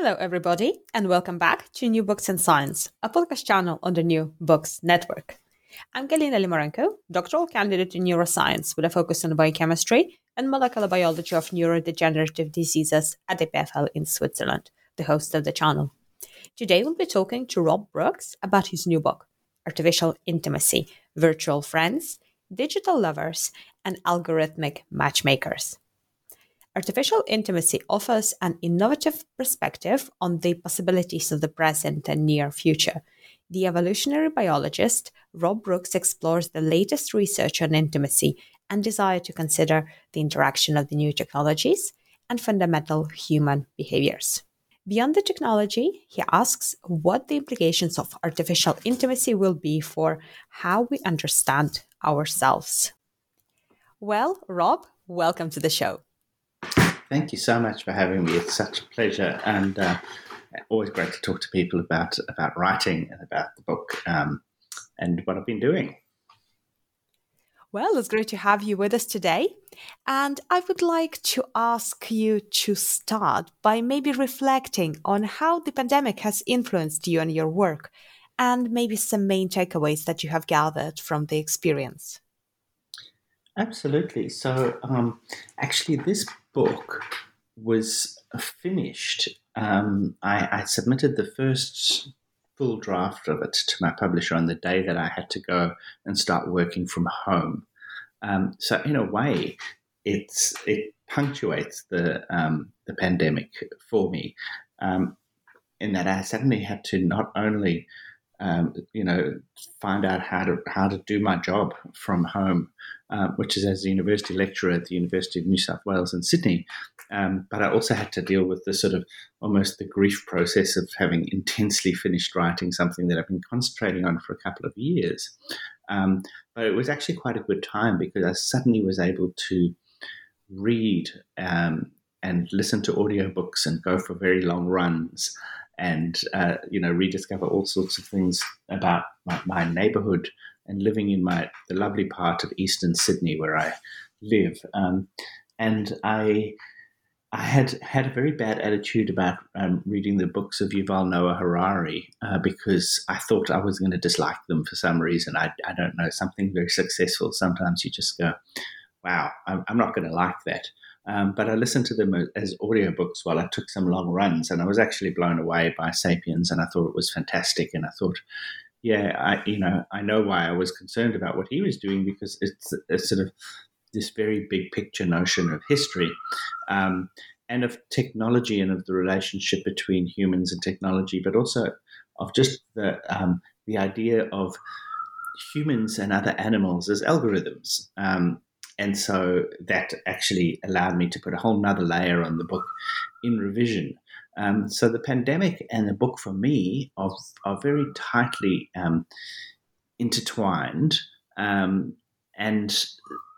Hello, everybody, and welcome back to New Books in Science, a podcast channel on the New Books Network. I'm Galina Limorenko, doctoral candidate in neuroscience with a focus on biochemistry and molecular biology of neurodegenerative diseases at the EPFL in Switzerland, the host of the channel. Today, we'll be talking to Rob Brooks about his new book, Artificial Intimacy Virtual Friends, Digital Lovers, and Algorithmic Matchmakers. Artificial intimacy offers an innovative perspective on the possibilities of the present and near future. The evolutionary biologist Rob Brooks explores the latest research on intimacy and desire to consider the interaction of the new technologies and fundamental human behaviors. Beyond the technology, he asks what the implications of artificial intimacy will be for how we understand ourselves. Well, Rob, welcome to the show. Thank you so much for having me. It's such a pleasure and uh, always great to talk to people about about writing and about the book um, and what I've been doing. Well, it's great to have you with us today. And I would like to ask you to start by maybe reflecting on how the pandemic has influenced you and your work, and maybe some main takeaways that you have gathered from the experience. Absolutely. So, um, actually, this book was finished. Um, I, I, submitted the first full draft of it to my publisher on the day that I had to go and start working from home. Um, so, in a way, it's it punctuates the um, the pandemic for me, um, in that I suddenly had to not only um, you know, find out how to how to do my job from home, um, which is as a university lecturer at the University of New South Wales in Sydney. Um, but I also had to deal with the sort of almost the grief process of having intensely finished writing something that I've been concentrating on for a couple of years. Um, but it was actually quite a good time because I suddenly was able to read um, and listen to audiobooks and go for very long runs and uh, you know rediscover all sorts of things about my, my, neighborhood and living in my the lovely part of eastern Sydney where I live. Um, and I I had had a very bad attitude about um, reading the books of Yuval Noah Harari uh, because I thought I was going to dislike them for some reason. I, I don't know something very successful. Sometimes you just go, "Wow, I'm, I'm not going to like that." Um, but I listened to them as audiobooks while I took some long runs, and I was actually blown away by *Sapiens*, and I thought it was fantastic. And I thought, yeah, I you know I know why I was concerned about what he was doing because it's a sort of this very big picture notion of history. Um, and of technology and of the relationship between humans and technology, but also of just the um, the idea of humans and other animals as algorithms. Um, and so that actually allowed me to put a whole nother layer on the book in revision. Um, so the pandemic and the book for me are, are very tightly um, intertwined. Um, and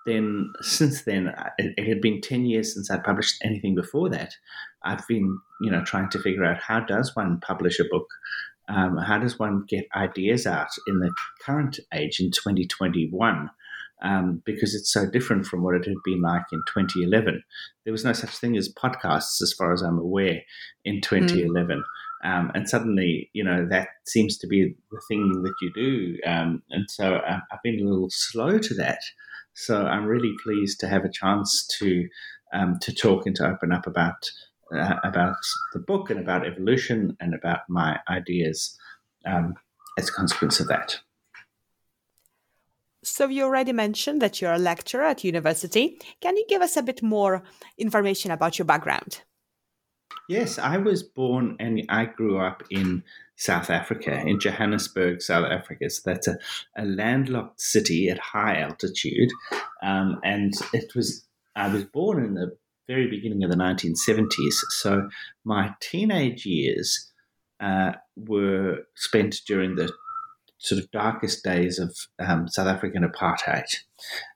then since then, it, it, had been 10 years since I'd published anything before that. I've been, you know, trying to figure out how does one publish a book? Um, how does one get ideas out in the current age in 2021? Um, because it's so different from what it had been like in 2011. There was no such thing as podcasts, as far as I'm aware, in 2011. Mm. Um, and suddenly, you know, that seems to be the thing that you do. Um, and so uh, I've been a little slow to that. So I'm really pleased to have a chance to um, to talk and to open up about uh, about the book and about evolution and about my ideas um, as a consequence of that. So you already mentioned that you're a lecturer at university. Can you give us a bit more information about your background? Yes, I was born and I grew up in South Africa, in Johannesburg, South Africa. So that's a, a landlocked city at high altitude. Um, and it was, I was born in the very beginning of the 1970s. So my teenage years uh, were spent during the sort of darkest days of um, South African apartheid.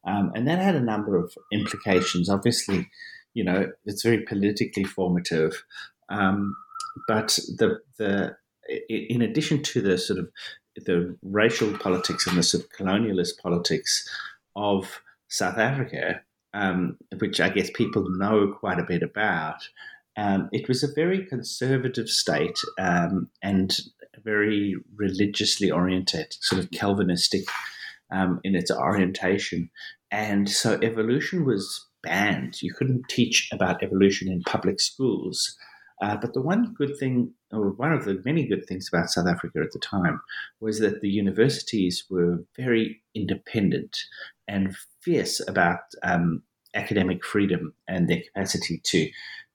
Um, and that had a number of implications. Obviously, you know, it's very politically formative. Um, but the, the in addition to the sort of the racial politics and the sort of colonialist politics of South Africa, um, which I guess people know quite a bit about, um, it was a very conservative state um, and very religiously oriented, sort of Calvinistic um, in its orientation. And so evolution was banned. You couldn't teach about evolution in public schools. Uh, but the one good thing, or one of the many good things about South Africa at the time, was that the universities were very independent and fierce about um, academic freedom and their capacity to,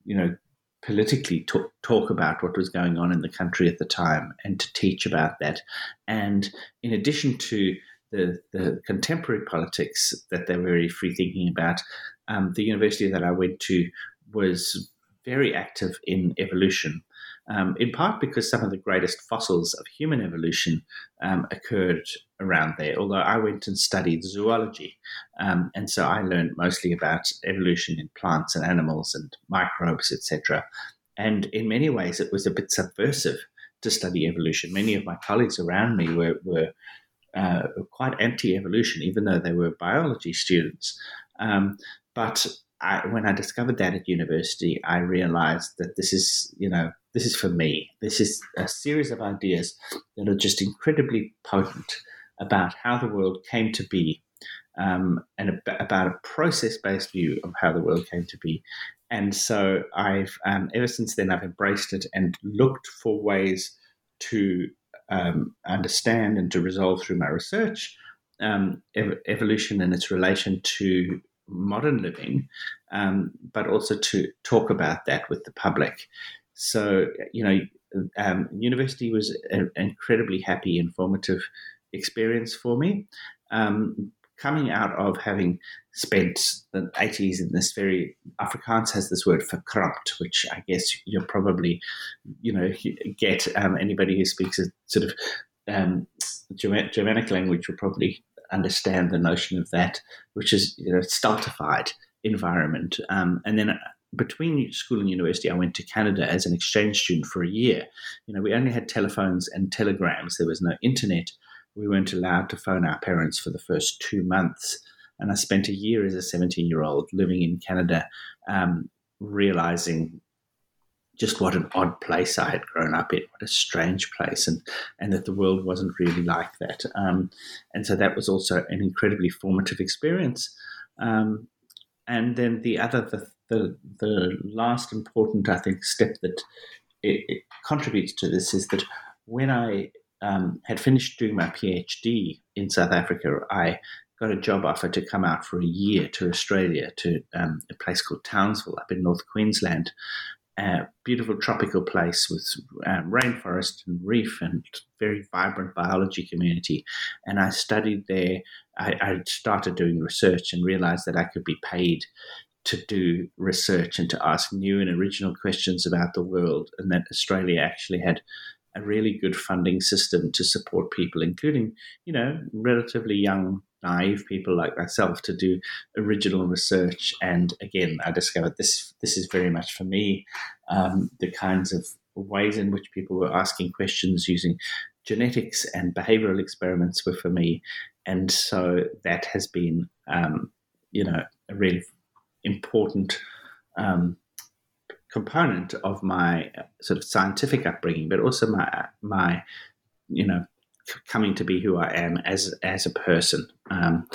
you know, politically talk, talk about what was going on in the country at the time and to teach about that. And in addition to the, the contemporary politics that they were very free thinking about, um, the university that I went to was very active in evolution, um, in part because some of the greatest fossils of human evolution um, occurred around there. Although I went and studied zoology, um, and so I learned mostly about evolution in plants and animals and microbes, etc. And in many ways, it was a bit subversive to study evolution. Many of my colleagues around me were, were uh, quite anti-evolution, even though they were biology students. Um, but I, when I discovered that at university, I realized that this is, you know, this is for me. This is a series of ideas that are just incredibly potent about how the world came to be um, and about a process based view of how the world came to be. And so I've, um, ever since then, I've embraced it and looked for ways to um, understand and to resolve through my research um, ev- evolution and its relation to modern living, um, but also to talk about that with the public. So, you know, um, university was an incredibly happy, informative experience for me. Um, coming out of having spent the 80s in this very Afrikaans has this word verkrampt, which I guess you'll probably, you know, get um, anybody who speaks a sort of um, Germanic language will probably understand the notion of that, which is you know stultified environment. Um, and then between school and university, I went to Canada as an exchange student for a year. You know, we only had telephones and telegrams. There was no internet. We weren't allowed to phone our parents for the first two months. And I spent a year as a 17 year old living in Canada, um, realizing just what an odd place I had grown up in, what a strange place, and and that the world wasn't really like that. Um, and so that was also an incredibly formative experience. Um, and then the other, the, the the last important, I think, step that it, it contributes to this is that when I um, had finished doing my PhD in South Africa, I got a job offer to come out for a year to Australia to um, a place called Townsville up in North Queensland, beautiful tropical place with um, rainforest and reef and very vibrant biology community. And I studied there. I, I, started doing research and realized that I could be paid to do research and to ask new and original questions about the world, and that Australia actually had a really good funding system to support people, including, you know, relatively young naive people like myself to do original research. And again, I discovered this this is very much for me um, the kinds of ways in which people were asking questions using genetics and behavioral experiments were for me. And so that has been, um, you know, a really important um, component of my sort of scientific upbringing, but also my my you know coming to be who I am as as a person. Um,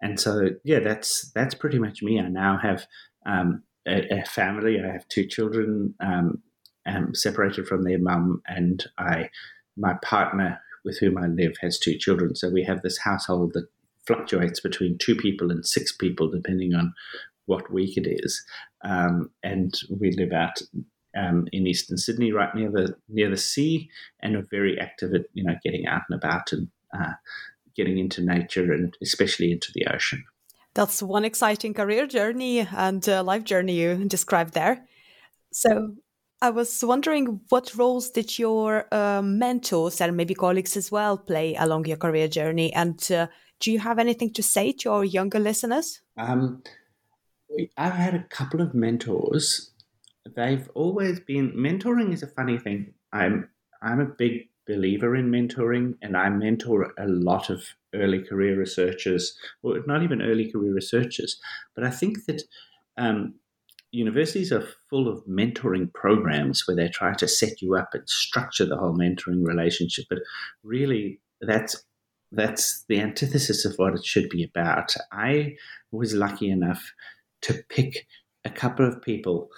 and so yeah, that's that's pretty much me. I now have um, a, a, family. I have two children. Um, am separated from their mum, and I my partner with whom I live has two children. So we have this household that fluctuates between two people and six people, depending on what week it is. Um, and we live out um, in eastern Sydney, right near the near the sea, and are very active at you know getting out and about and uh, getting into nature and especially into the ocean. That's one exciting career journey and uh, life journey you described there. So I was wondering what roles did your uh, mentors and maybe colleagues as well play along your career journey, and uh, do you have anything to say to our younger listeners? Um, I've had a couple of mentors. They've always been mentoring is a funny thing. I'm I'm a big believer in mentoring, and I mentor a lot of early career researchers, or not even early career researchers, but I think that um, universities are full of mentoring programs where they try to set you up and structure the whole mentoring relationship, but really that's that's the antithesis of what it should be about. I was lucky enough to pick a couple of people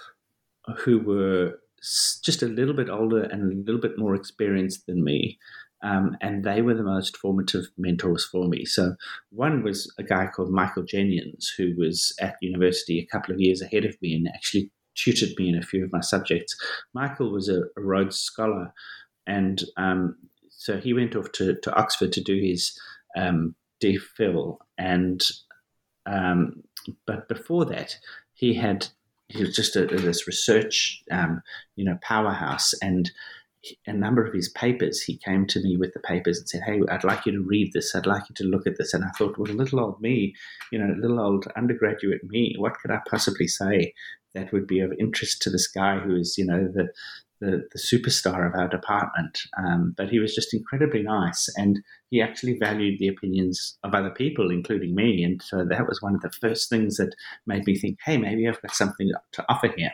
who were just a little bit older and a little bit more experienced than me. Um, and they were the most formative mentors for me. So, one was a guy called Michael Jennions, who was at university a couple of years ahead of me and actually tutored me in a few of my subjects. Michael was a, a Rhodes Scholar, and um, so he went off to, to Oxford to do his um, DPhil. And um, but before that, he had he was just a, this research, um, you know, powerhouse, and a number of his papers, he came to me with the papers and said, "Hey, I'd like you to read this. I'd like you to look at this." And I thought, well, little old me, you know, little old undergraduate me, what could I possibly say that would be of interest to this guy who is, you know, the the, the superstar of our department. Um, but he was just incredibly nice, and he actually valued the opinions of other people, including me. And so that was one of the first things that made me think, hey, maybe I've got something to offer here.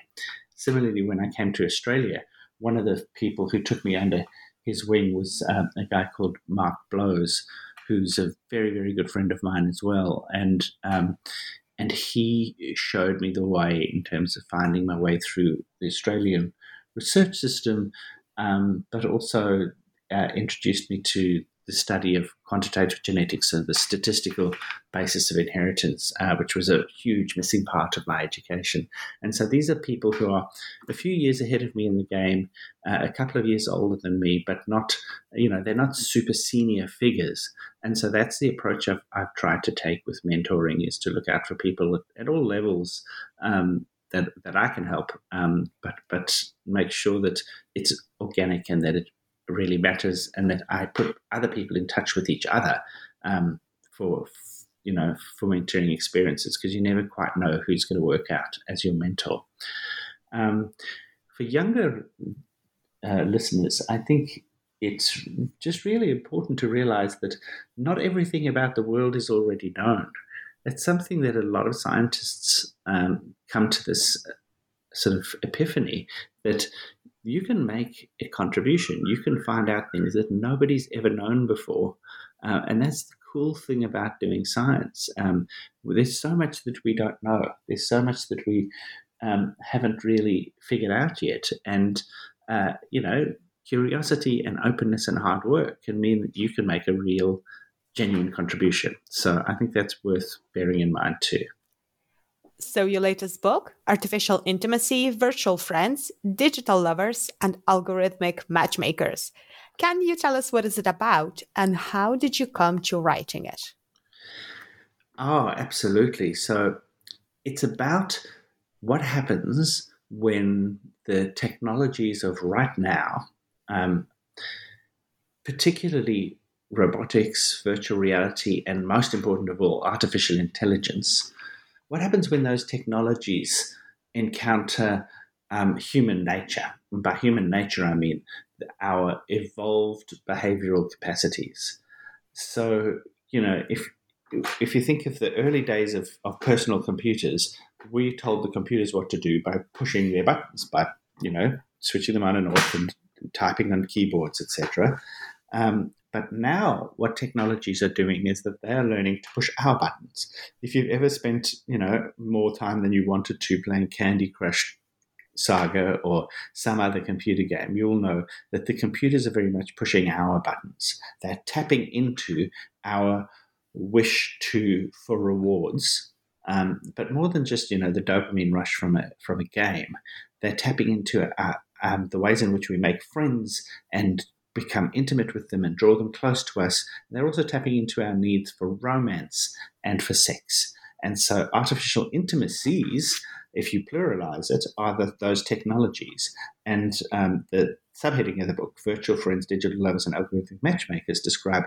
Similarly, when I came to Australia, one of the people who took me under his wing was um, a guy called Mark Blows, who's a very, very good friend of mine as well. And um, and he showed me the way in terms of finding my way through the Australian research system, um, but also uh, introduced me to the study of quantitative genetics and the statistical basis of inheritance, uh, which was a huge missing part of my education. And so these are people who are a few years ahead of me in the game, uh, a couple of years older than me, but not, you know, they're not super senior figures. And so that's the approach I've, I've tried to take with mentoring is to look out for people at, at all levels um, that that I can help, um, but but make sure that it's organic and that it really matters, and that I put other people in touch with each other um, for you know for mentoring experiences because you never quite know who's going to work out as your mentor. Um, for younger uh, listeners, I think it's just really important to realize that not everything about the world is already known it's something that a lot of scientists um, come to this uh, sort of epiphany that you can make a contribution. You can find out things that nobody's ever known before. Uh, and that's the cool thing about doing science. Um, there's so much that we don't know, there's so much that we um, haven't really figured out yet. And, uh, you know, curiosity and openness and hard work can mean that you can make a real genuine contribution. So I think that's worth bearing in mind too. So, your latest book, Artificial Intimacy, Virtual Friends, Digital Lovers, and Algorithmic Matchmakers. Can you tell us what is it about and how did you come to writing it? Oh, absolutely. So, it's about what happens when the technologies of right now, um, particularly robotics, virtual reality, and most important of all, artificial intelligence. What happens when those technologies encounter um, human nature? And by human nature, I mean our evolved behavioral capacities. So, you know, if if you think of the early days of, of personal computers, we told the computers what to do by pushing their buttons, by you know switching them on and off and typing on keyboards, etc. Um, but now, what technologies are doing is that they are learning to push our buttons. If you've ever spent, you know, more time than you wanted to playing Candy Crush Saga or some other computer game, you'll know that the computers are very much pushing our buttons. They're tapping into our wish to for rewards, um, but more than just you know the dopamine rush from a from a game, they're tapping into uh, um, the ways in which we make friends and become intimate with them and draw them close to us. And they're also tapping into our needs for romance and for sex. And so, artificial intimacies, if you pluralize it, are the, those technologies. And um, the subheading of the book, Virtual Friends, Digital Lovers, and Algorithmic Matchmakers, describe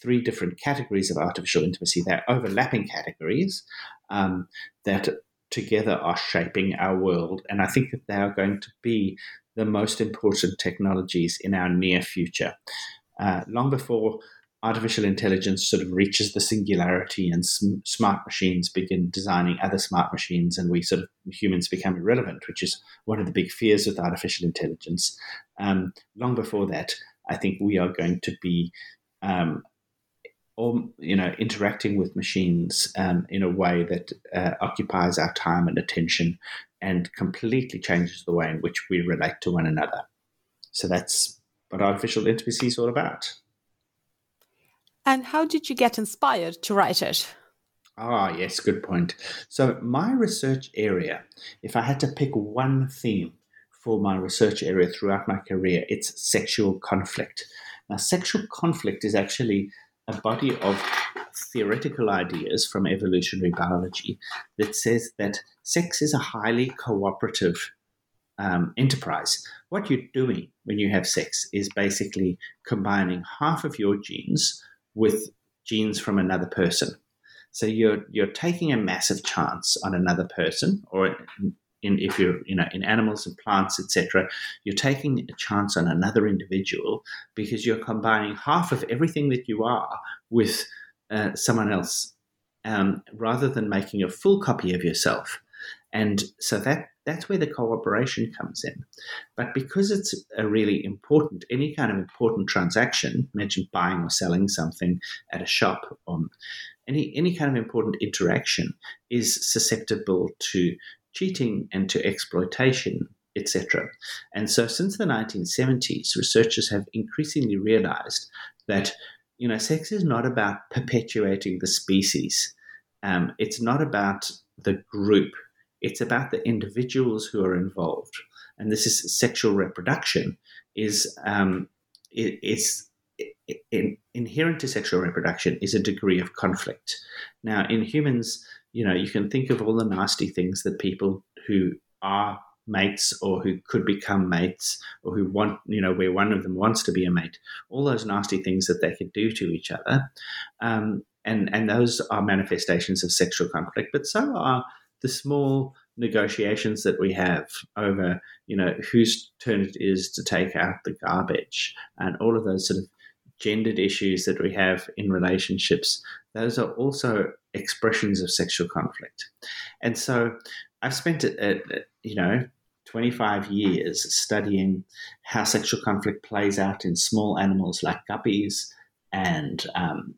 three different categories of artificial intimacy. They're overlapping categories um, that together are shaping our world. And I think that they are going to be the most important technologies in our near future. Uh, long before artificial intelligence sort of reaches the singularity and sm- smart machines begin designing other smart machines and we sort of humans become irrelevant, which is one of the big fears with artificial intelligence. Um, long before that, I think we are going to be um, or you know interacting with machines um, in a way that uh, occupies our time and attention and completely changes the way in which we relate to one another. So that's what artificial intimacy is all about. And how did you get inspired to write it? Ah, yes, good point. So, my research area, if I had to pick one theme for my research area throughout my career, it's sexual conflict. Now, sexual conflict is actually a body of theoretical ideas from evolutionary biology that says that sex is a highly cooperative um, enterprise. What you're doing when you have sex is basically combining half of your genes with genes from another person. So you're you're taking a massive chance on another person, or in if you're you know in animals and plants etc you're taking a chance on another individual because you're combining half of everything that you are with uh, someone else um, rather than making a full copy of yourself. And so that that's where the cooperation comes in. But because it's a really important any kind of important transaction imagine buying or selling something at a shop or any any kind of important interaction is susceptible to cheating and to exploitation, etc. And so, since the 1970s, researchers have increasingly realized that you know sex is not about perpetuating the species. Um, it's not about the group. It's about the individuals who are involved. And this is sexual reproduction is um, it's in, inherent to sexual reproduction is a degree of conflict. Now, in humans, you know, you can think of all the nasty things that people who are mates or who could become mates or who want, you know, where one of them wants to be a mate, all those nasty things that they could do to each other. Um, and, and those are manifestations of sexual conflict, but so are the small negotiations that we have over, you know, whose turn it is to take out the garbage and all of those sort of gendered issues that we have in relationships, those are also expressions of sexual conflict. And so I've spent, a, a, you know, 25 years studying how sexual conflict plays out in small animals like guppies and um,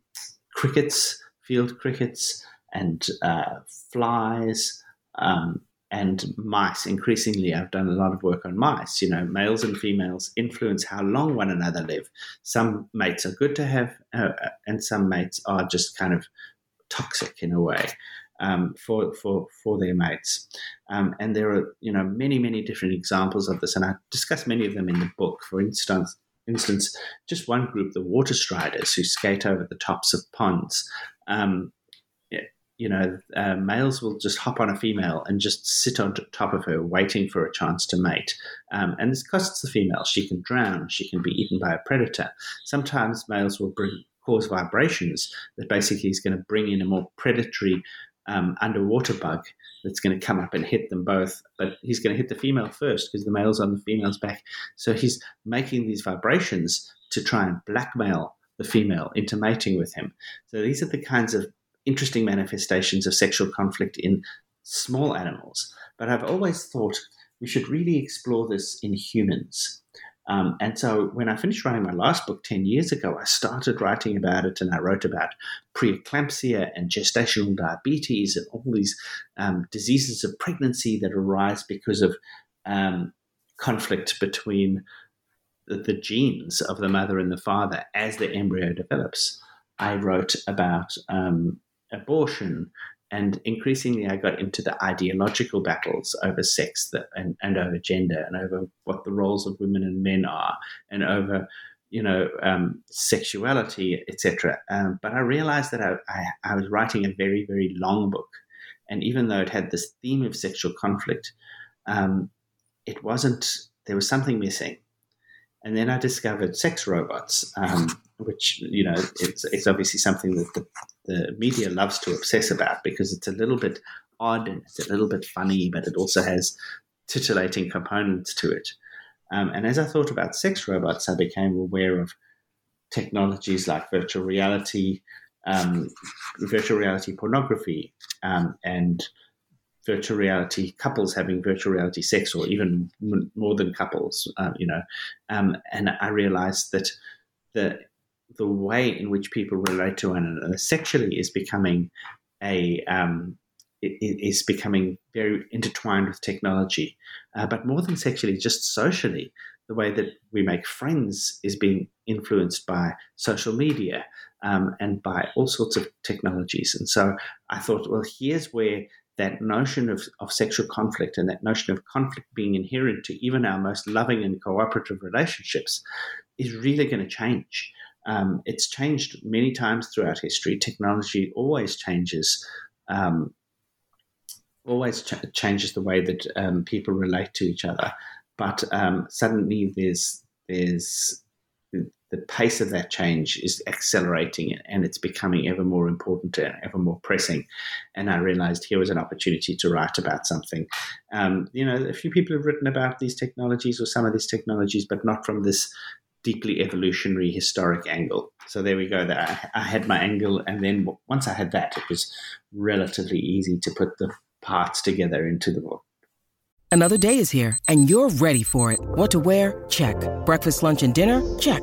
crickets, field crickets, and uh, flies, um, and mice. Increasingly, I've done a lot of work on mice. You know, males and females influence how long one another live. Some mates are good to have, uh, and some mates are just kind of toxic in a way. Um, for for for their mates, um, and there are you know many many different examples of this, and I discuss many of them in the book. For instance, instance, just one group, the water striders, who skate over the tops of ponds. Um, you know, uh, males will just hop on a female and just sit on top of her, waiting for a chance to mate. Um, and this costs the female. She can drown. She can be eaten by a predator. Sometimes males will bring cause vibrations that basically is going to bring in a more predatory um, underwater bug that's going to come up and hit them both. But he's going to hit the female first because the male's on the female's back. So he's making these vibrations to try and blackmail the female into mating with him. So these are the kinds of interesting manifestations of sexual conflict in small animals. But I've always thought we should really explore this in humans. Um, and so when I finished writing my last book 10 years ago, I started writing about it and I wrote about preeclampsia and gestational diabetes and all these um, diseases of pregnancy that arise because of um, conflict between the, the genes of the mother and the father as the embryo develops. I wrote about um, abortion and increasingly I got into the ideological battles over sex that, and, and over gender and over what the roles of women and men are and over you know um, sexuality etc um, but I realized that I, I, I, was writing a very very long book. And even though it had this theme of sexual conflict um, it wasn't there was something missing and then I discovered sex robots um, which you know it's, it's obviously something that the the media loves to obsess about because it's a little bit odd and it's a little bit funny, but it also has titillating components to it. Um, and as I thought about sex robots, I became aware of technologies like virtual reality, um, virtual reality pornography, um, and virtual reality couples having virtual reality sex, or even m- more than couples. Uh, you know, um, and I realized that the the way in which people relate to one another sexually is becoming a um, is becoming very intertwined with technology, uh, but more than sexually, just socially, the way that we make friends is being influenced by social media um, and by all sorts of technologies. And so I thought, well, here's where that notion of, of sexual conflict and that notion of conflict being inherent to even our most loving and cooperative relationships is really going to change. Um, it's changed many times throughout history. Technology always changes, um, always ch- changes the way that um, people relate to each other. But um, suddenly, there's there's the pace of that change is accelerating and it's becoming ever more important and ever more pressing. And I realized here was an opportunity to write about something. Um, you know, a few people have written about these technologies or some of these technologies, but not from this deeply evolutionary historic angle. So there we go. I had my angle, and then once I had that, it was relatively easy to put the parts together into the book. Another day is here, and you're ready for it. What to wear? Check. Breakfast, lunch, and dinner? Check.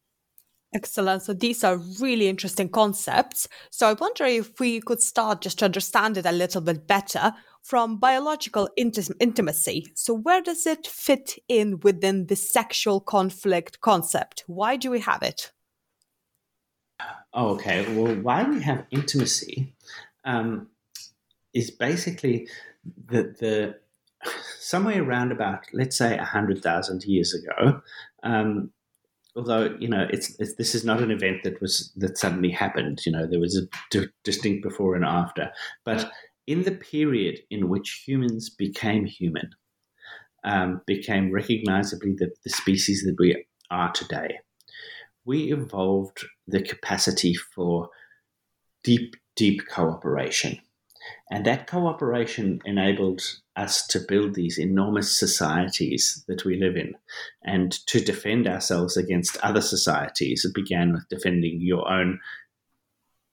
Excellent. So these are really interesting concepts. So I wonder if we could start just to understand it a little bit better from biological inti- intimacy. So where does it fit in within the sexual conflict concept? Why do we have it? Oh, okay. Well, why we have intimacy um, is basically the the somewhere around about let's say hundred thousand years ago. Um, although you know it's, it's, this is not an event that was that suddenly happened. You know there was a d- distinct before and after, but in the period in which humans became human, um, became recognizably the, the species that we are today we evolved the capacity for deep, deep cooperation. And that cooperation enabled us to build these enormous societies that we live in and to defend ourselves against other societies. It began with defending your own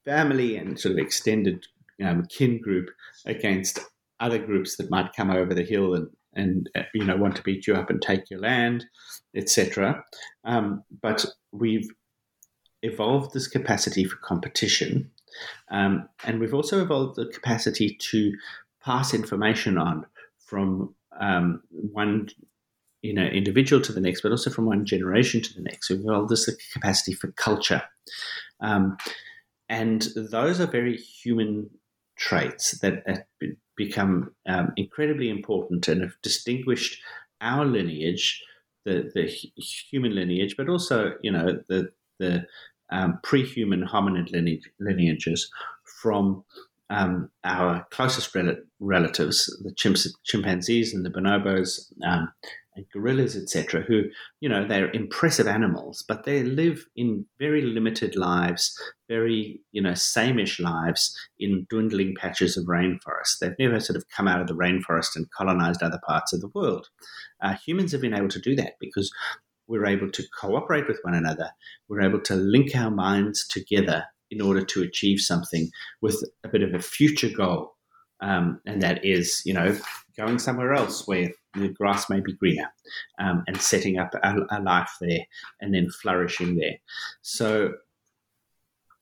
family and sort of extended um, kin group against other groups that might come over the hill and, and uh, you know want to beat you up and take your land, etc. Um, but we've evolved this capacity for competition, um, and we've also evolved the capacity to pass information on from um, one you know individual to the next, but also from one generation to the next. We've evolved this capacity for culture, um, and those are very human traits that have become um, incredibly important and have distinguished our lineage, the, the human lineage, but also, you know, the, the um, pre-human hominid lineage, lineages from um, our closest rel- relatives, the chimps- chimpanzees and the bonobos, um, and gorillas, etc., who, you know, they're impressive animals, but they live in very limited lives, very, you know, sameish lives in dwindling patches of rainforest. They've never sort of come out of the rainforest and colonized other parts of the world. Uh, humans have been able to do that because we're able to cooperate with one another. We're able to link our minds together in order to achieve something with a bit of a future goal. Um, and that is, you know, going somewhere else where the grass may be greener um, and setting up a, a, life there and then flourishing there. So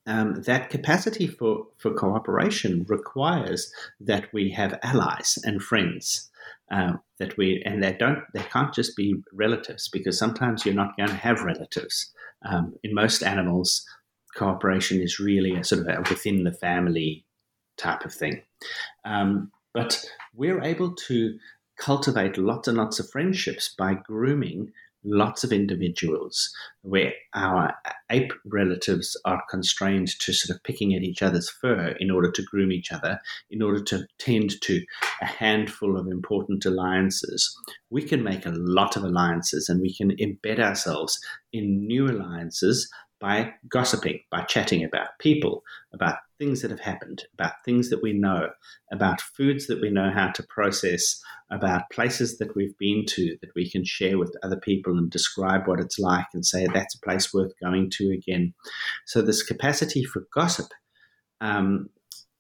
um, that capacity for, for cooperation requires that we have allies and friends. Uh, that we and they don't they can't just be relatives because sometimes you're not going to have relatives. Um, in most animals, cooperation is really a sort of a within the family type of thing. Um, but we're able to cultivate lots and lots of friendships by grooming lots of individuals where our ape relatives are constrained to sort of picking at each other's fur in order to groom each other, in order to tend to a handful of important alliances. We can make a lot of alliances and we can embed ourselves in new alliances by gossiping, by chatting about people, about things that have happened, about things that we know, about foods that we know how to process, about places that we've been to that we can share with other people and describe what it's like and say that's a place worth going to again. So, this capacity for gossip um,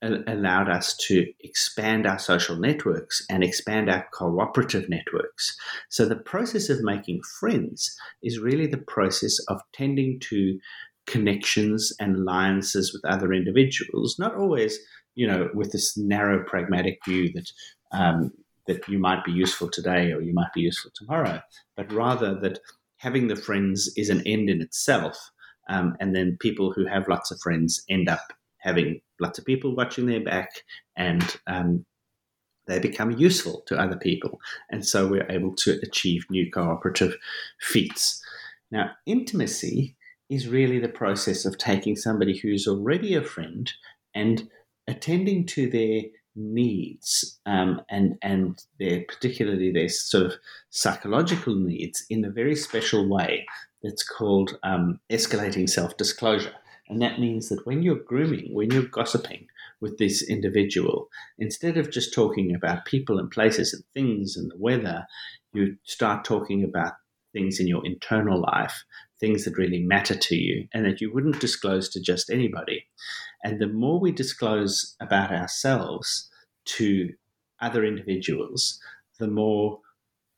allowed us to expand our social networks and expand our cooperative networks. So, the process of making friends is really the process of tending to connections and alliances with other individuals, not always, you know, with this narrow pragmatic view that. Um, that you might be useful today or you might be useful tomorrow, but rather that having the friends is an end in itself. Um, and then people who have lots of friends end up having lots of people watching their back and um, they become useful to other people. And so we're able to achieve new cooperative feats. Now, intimacy is really the process of taking somebody who's already a friend and attending to their needs um, and and their particularly their sort of psychological needs in a very special way that's called um, escalating self disclosure. And that means that when you're grooming, when you're gossiping with this individual, instead of just talking about people and places and things and the weather, you start talking about things in your internal life, things that really matter to you, and that you wouldn't disclose to just anybody. And the more we disclose about ourselves to other individuals, the more,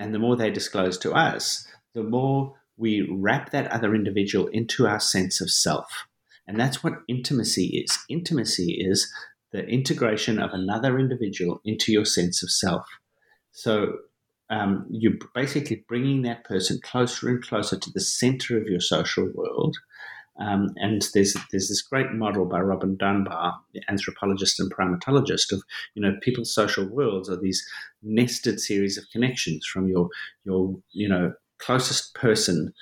and the more they disclose to us, the more we wrap that other individual into our sense of self. And that's what intimacy is. Intimacy is the integration of another individual into your sense of self. So um, you're basically bringing that person closer and closer to the center of your social world. Um, and there's there's this great model by Robin Dunbar, the anthropologist and primatologist, of you know people's social worlds are these nested series of connections from your your you know closest person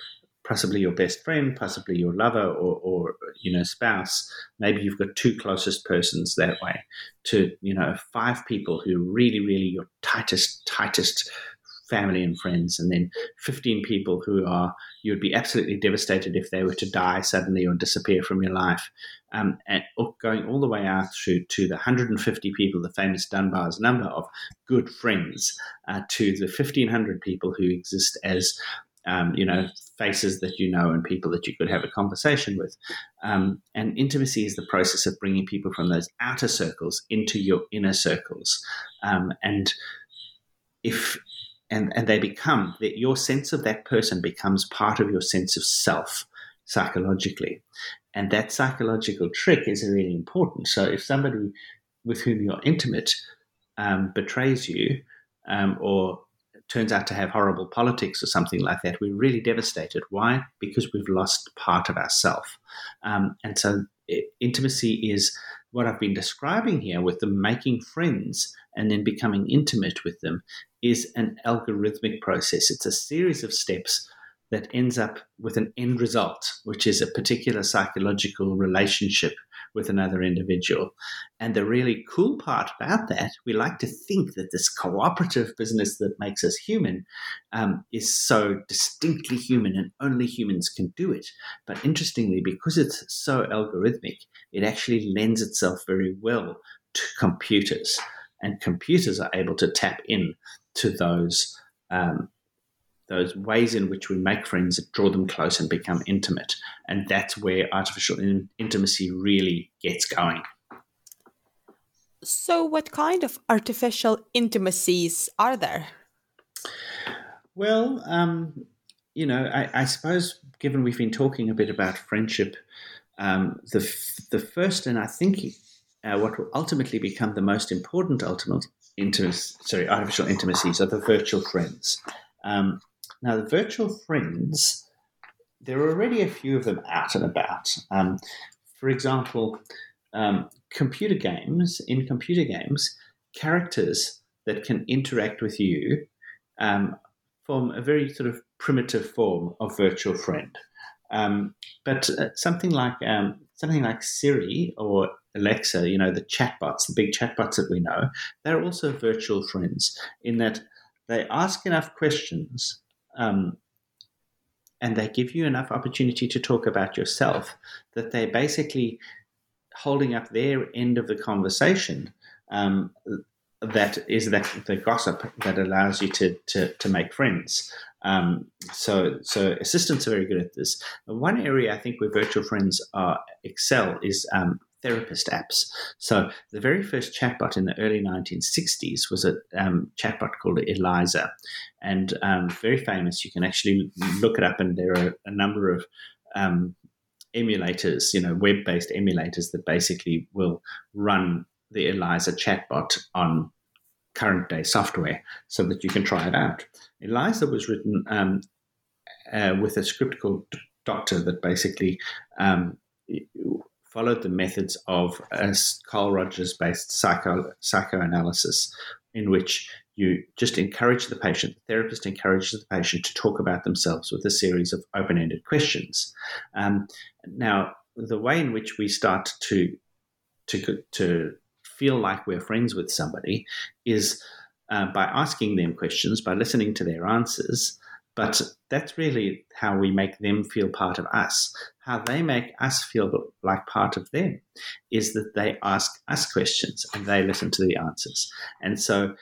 possibly your best friend, possibly your lover or, or, you know spouse. Maybe you've got two closest persons that way. To you know five people who are really, really your tightest, tightest family and friends, and then fifteen people who are you would be absolutely devastated if they were to die suddenly or disappear from your life. Um, and going all the way out through to the 150 people, the famous Dunbar's number of good friends, uh, to the 1500 people who exist as um, you know, faces that you know and people that you could have a conversation with. Um, and intimacy is the process of bringing people from those outer circles into your inner circles. Um, and if and and they become that your sense of that person becomes part of your sense of self psychologically, and that psychological trick is really important. So if somebody with whom you're intimate um, betrays you um, or turns out to have horrible politics or something like that, we're really devastated. Why? Because we've lost part of ourself. Um, and so intimacy is what I've been describing here with them making friends and then becoming intimate with them is an algorithmic process. It's a series of steps that ends up with an end result, which is a particular psychological relationship with another individual. And the really cool part about that, we like to think that this cooperative business that makes us human um, is so distinctly human and only humans can do it. But interestingly, because it's so algorithmic, it actually lends itself very well to computers. And computers are able to tap in to those um, those ways in which we make friends, draw them close, and become intimate. And that's where artificial in- intimacy really gets going. So, what kind of artificial intimacies are there? Well, um, you know, I, I, suppose given we've been talking a bit about friendship, um, the the first and I think uh, what will ultimately become the most important ultimate intimacy, sorry, artificial intimacies are the virtual friends. Um, now, the virtual friends, there are already a few of them out and about. Um, for example, um, computer games, in computer games, characters that can interact with you um, form a very sort of primitive form of virtual friend. Um, but uh, something like um, something like Siri or Alexa, you know, the chatbots, the big chatbots that we know, they're also virtual friends in that they ask enough questions um, and they give you enough opportunity to talk about yourself that they're basically holding up their end of the conversation. Um, that is that the gossip that allows you to to, to make friends. Um, so so assistants are very good at this. One area I think where virtual friends are excel is um, therapist apps. So the very first chatbot in the early 1960s was a um, chatbot called Eliza, and um, very famous. You can actually look it up, and there are a number of um, emulators, you know, web-based emulators that basically will run the Eliza chatbot on current day software so that you can try it out. Eliza was written um, uh, with a script called Doctor that basically um, followed the methods of a Carl Rogers based psycho, psychoanalysis, in which you just encourage the patient, the therapist encourages the patient to talk about themselves with a series of open ended questions. Um, now, the way in which we start to, to, to feel like we're friends with somebody is uh, by asking them questions, by listening to their answers, but that's really how we make them feel part of us. How they make us feel like part of them is that they ask us questions and they listen to the answers. And so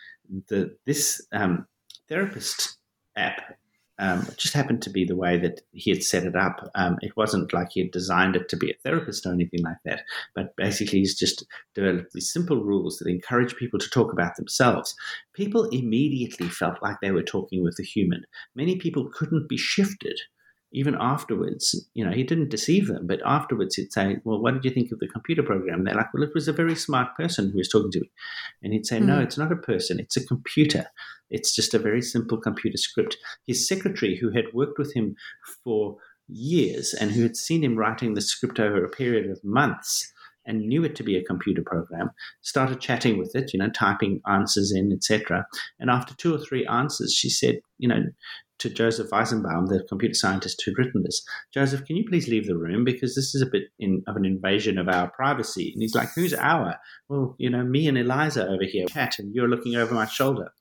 the this um, therapist app um, it just happened to be the way that he had set it up. Um, it wasn't like he had designed it to be a therapist or anything like that, but basically he's just developed these simple rules that encourage people to talk about themselves. People immediately felt like they were talking with a human. Many people couldn't be shifted even afterwards, you know, he didn't deceive them, but afterwards he'd say, Well, what did you think of the computer program? And they're like, Well, it was a very smart person who was talking to me. And he'd say, mm. No, hmm. it's not a person, it's a computer. It's just a very simple computer script. His secretary, who had worked with him for years and who had seen him writing the script over a period of months, and knew it to be a computer program, started chatting with it, you know, typing answers in, etc. And after two or three answers, she said, you know, to Joseph Weizenbaum, the computer scientist who'd written this, Joseph, can you please leave the room because this is a bit in, of an invasion of our privacy? And he's like, who's our? Well, you know, me and Eliza over here, cat, and you're looking over my shoulder.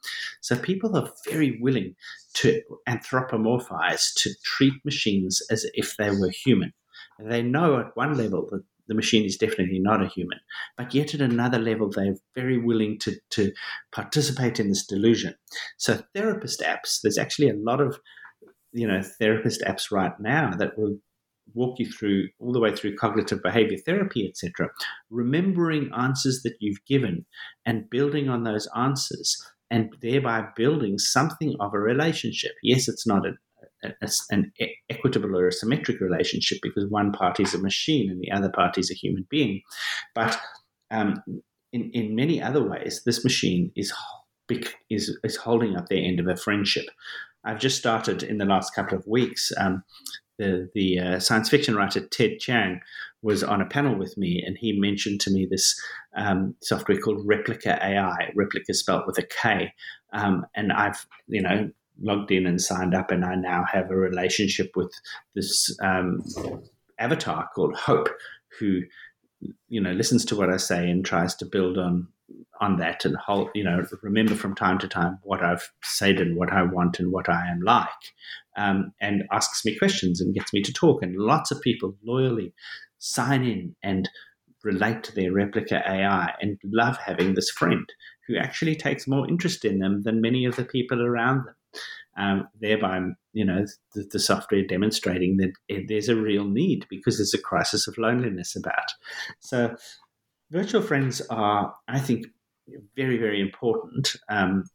So people are very willing to anthropomorphize, to treat machines as if they were human. And they know at one level that the machine is definitely not a human. But yet, at another level, they're very willing to, to participate in this delusion. So, therapist apps, there's actually a lot of you know therapist apps right now that will walk you through all the way through cognitive behavior therapy etc remembering answers that you've given and building on those answers and thereby building something of a relationship yes it's not a, a, an equitable or a symmetric relationship because one party is a machine and the other party is a human being. But um, in, in many other ways, this machine is, is, is holding up their end of a friendship. I've just started in the last couple of weeks. Um, the the uh, science fiction writer Ted Chiang was on a panel with me, and he mentioned to me this um, software called Replika AI. Replika spelled with a K, um, and I've you know logged in and signed up, and I now have a relationship with this um, avatar called Hope, who you know listens to what I say and tries to build on on that and hold, you know remember from time to time what I've said and what I want and what I am like, um, and asks me questions and gets me to talk. And lots of people loyally sign in and relate to their Replika AI and love having this friend who actually takes more interest in them than many of the people around them. Um, thereby, you know, the, the, software demonstrating that there's a real need because there's a crisis of loneliness about. So, virtual friends are, I think, very, very important. Um,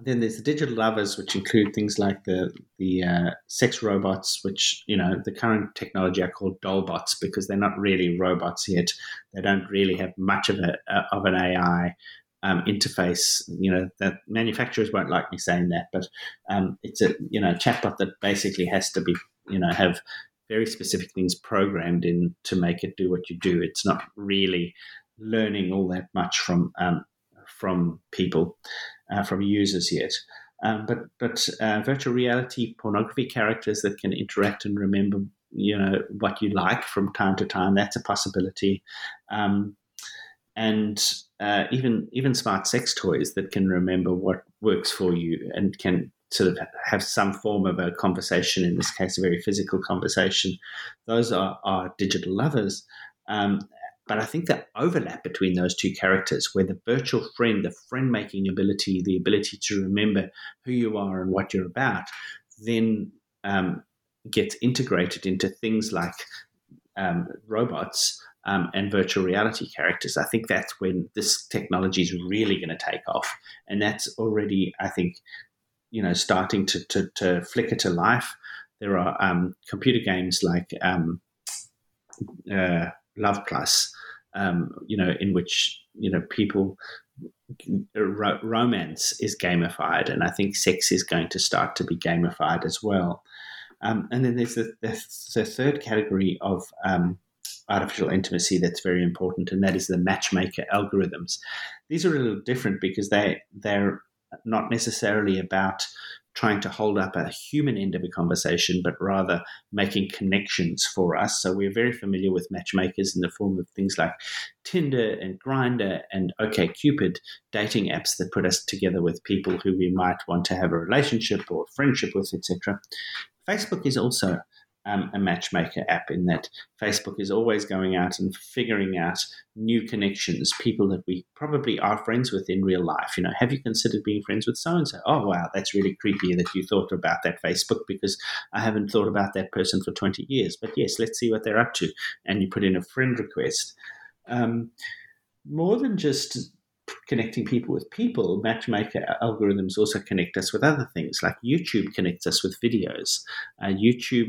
then there's the digital lovers, which include things like the the uh, sex robots, which you know the current technology are called dollbots because they're not really robots yet. They don't really have much of a of an AI um, interface. You know that manufacturers won't like me saying that, but um, it's a you know chatbot that basically has to be you know have very specific things programmed in to make it do what you do. It's not really learning all that much from um, from people, uh, from users yet. Um, but but uh, virtual reality pornography characters that can interact and remember you know what you like from time to time that's a possibility um, and uh, even even smart sex toys that can remember what works for you and can sort of have some form of a conversation in this case a very physical conversation. Those are, are digital lovers. Um, but I think that overlap between those two characters, where the virtual friend, the friend making ability, the ability to remember who you are and what you're about, then um, gets integrated into things like um, robots um, and virtual reality characters. I think that's when this technology is really going to take off. And that's already, I think, you know, starting to, to, to flicker to life. There are um, computer games like um, uh, Love Plus, um, you know, in which you know people ro- romance is gamified, and I think sex is going to start to be gamified as well. Um, and then there's the, the, the third category of um, artificial intimacy that's very important, and that is the matchmaker algorithms. These are a little different because they they're not necessarily about trying to hold up a human end of a conversation, but rather making connections for us. So we're very familiar with matchmakers in the form of things like Tinder and Grindr and OKCupid, dating apps that put us together with people who we might want to have a relationship or friendship with, etc. Facebook is also um, a matchmaker app in that Facebook is always going out and figuring out new connections, people that we probably are friends with in real life. You know, have you considered being friends with so and so? Oh, wow, that's really creepy that you thought about that Facebook because I haven't thought about that person for 20 years. But yes, let's see what they're up to. And you put in a friend request. Um, more than just connecting people with people, matchmaker algorithms also connect us with other things, like YouTube connects us with videos. Uh, YouTube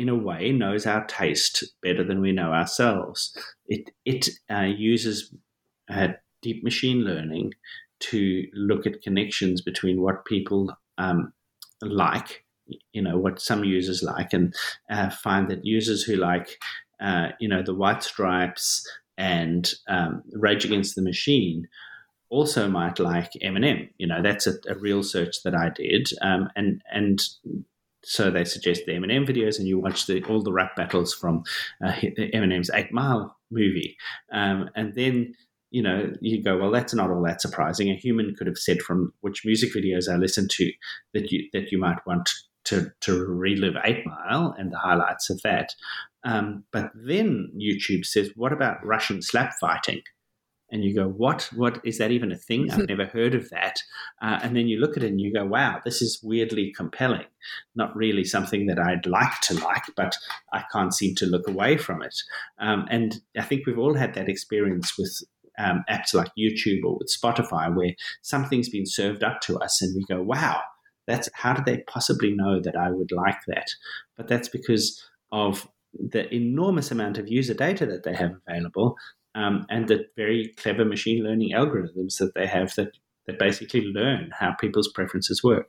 in a way, knows our taste better than we know ourselves. It it uh, uses uh, deep machine learning to look at connections between what people um, like, you know, what some users like, and uh, find that users who like, uh, you know, the White Stripes and um, Rage Against the Machine also might like Eminem. You know, that's a, a real search that I did, um, and and so they suggest the Eminem videos, and you watch the, all the rap battles from uh, Eminem's Eight Mile movie, um, and then you know you go, well, that's not all that surprising. A human could have said from which music videos I listen to that you that you might want to to relive Eight Mile and the highlights of that. Um, but then YouTube says, what about Russian slap fighting? And you go, "What? What is that even a thing? I've never heard of that." Uh, and then you look at it and you go, "Wow, this is weirdly compelling. Not really something that I'd like to like, but I can't seem to look away from it." Um, and I think we've all had that experience with um, apps like YouTube or with Spotify, where something's been served up to us, and we go, "Wow." That's how did they possibly know that I would like that? But that's because of the enormous amount of user data that they have available um, and the very clever machine learning algorithms that they have that that basically learn how people's preferences work.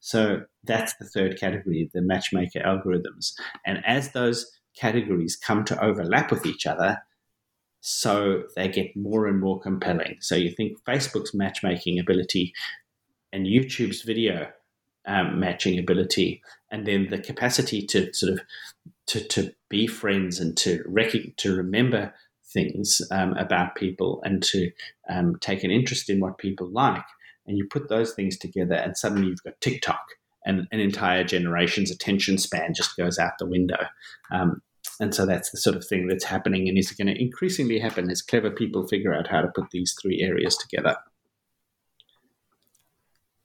So that's the third category, the matchmaker algorithms. And as those categories come to overlap with each other, so they get more and more compelling. So you think Facebook's matchmaking ability and YouTube's video um, matching ability, and then the capacity to sort of to, to be friends and to rec- to remember things um, about people and to um, take an interest in what people like. And you put those things together, and suddenly you've got TikTok, and an entire generation's attention span just goes out the window. Um, and so that's the sort of thing that's happening and is going to increasingly happen as clever people figure out how to put these three areas together.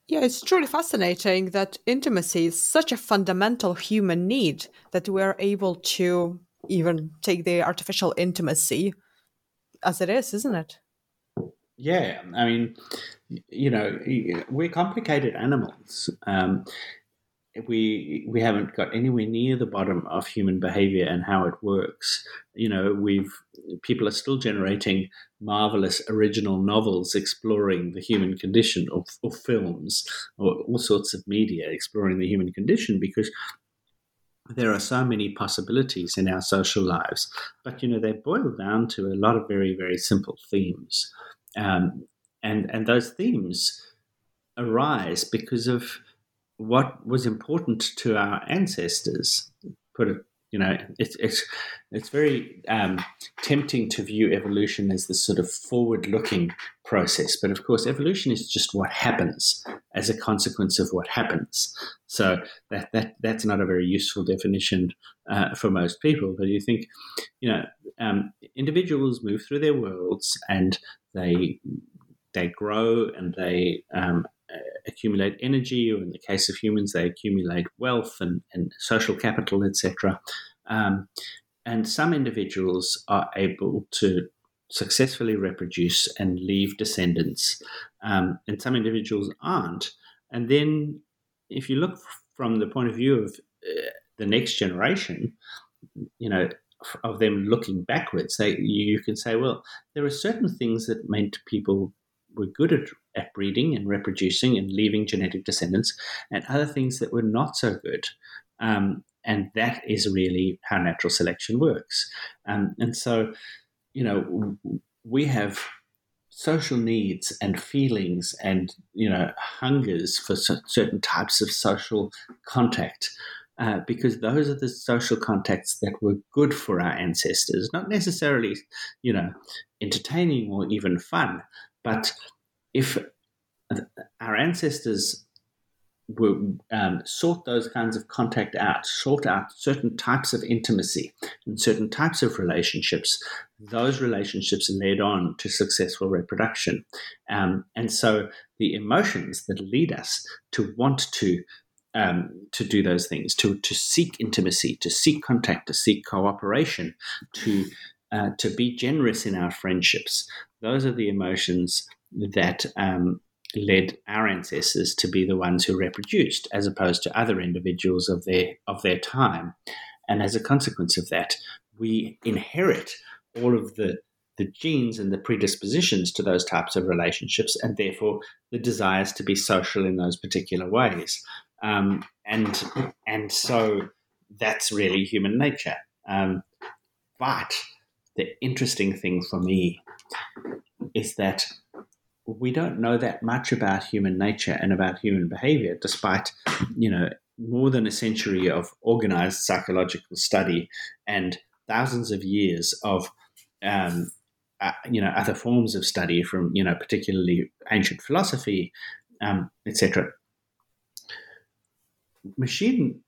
Yeah, it's truly fascinating that intimacy is such a fundamental human need that we're able to even take the artificial intimacy as it is, isn't it? Yeah, I mean, you know, we're complicated animals. Um, we we haven't got anywhere near the bottom of human behavior and how it works. You know, we've people are still generating marvelous original novels exploring the human condition, or, or films, or all sorts of media exploring the human condition because there are so many possibilities in our social lives. But you know, they boil down to a lot of very very simple themes, um, and and those themes arise because of what was important to our ancestors. Put it, you know, it's it's it's very um, tempting to view evolution as this sort of forward-looking process, but of course, evolution is just what happens as a consequence of what happens. So that that that's not a very useful definition uh, for most people. But you think, you know, um, individuals move through their worlds and they they grow and they um, accumulate energy, or in the case of humans, they accumulate wealth and, and social capital, etc. Um, and some individuals are able to successfully reproduce and leave descendants, um, and some individuals aren't. And then, if you look from the point of view of uh, the next generation, you know, of them looking backwards, they, you can say, well, there are certain things that meant people were good at, at breeding and reproducing and leaving genetic descendants, and other things that were not so good. Um, and that is really how natural selection works. Um, and so, you know, we have social needs and feelings and you know hungers for certain types of social contact uh, because those are the social contacts that were good for our ancestors not necessarily you know entertaining or even fun but if our ancestors were, um, sought those kinds of contact out, sought out certain types of intimacy and certain types of relationships, those relationships led on to successful reproduction. Um, and so the emotions that lead us to want to um, to do those things, to to seek intimacy, to seek contact, to seek cooperation, to uh, to be generous in our friendships. Those are the emotions that um, led our ancestors to be the ones who reproduced, as opposed to other individuals of their of their time. And as a consequence of that, we inherit all of the the genes and the predispositions to those types of relationships, and therefore the desires to be social in those particular ways. Um, and and so that's really human nature. Um, but the interesting thing for me is that we don't know that much about human nature and about human behavior, despite, you know, more than a century of organized psychological study and thousands of years of, um, uh, you know, other forms of study from, you know, particularly ancient philosophy, um, etc. Machine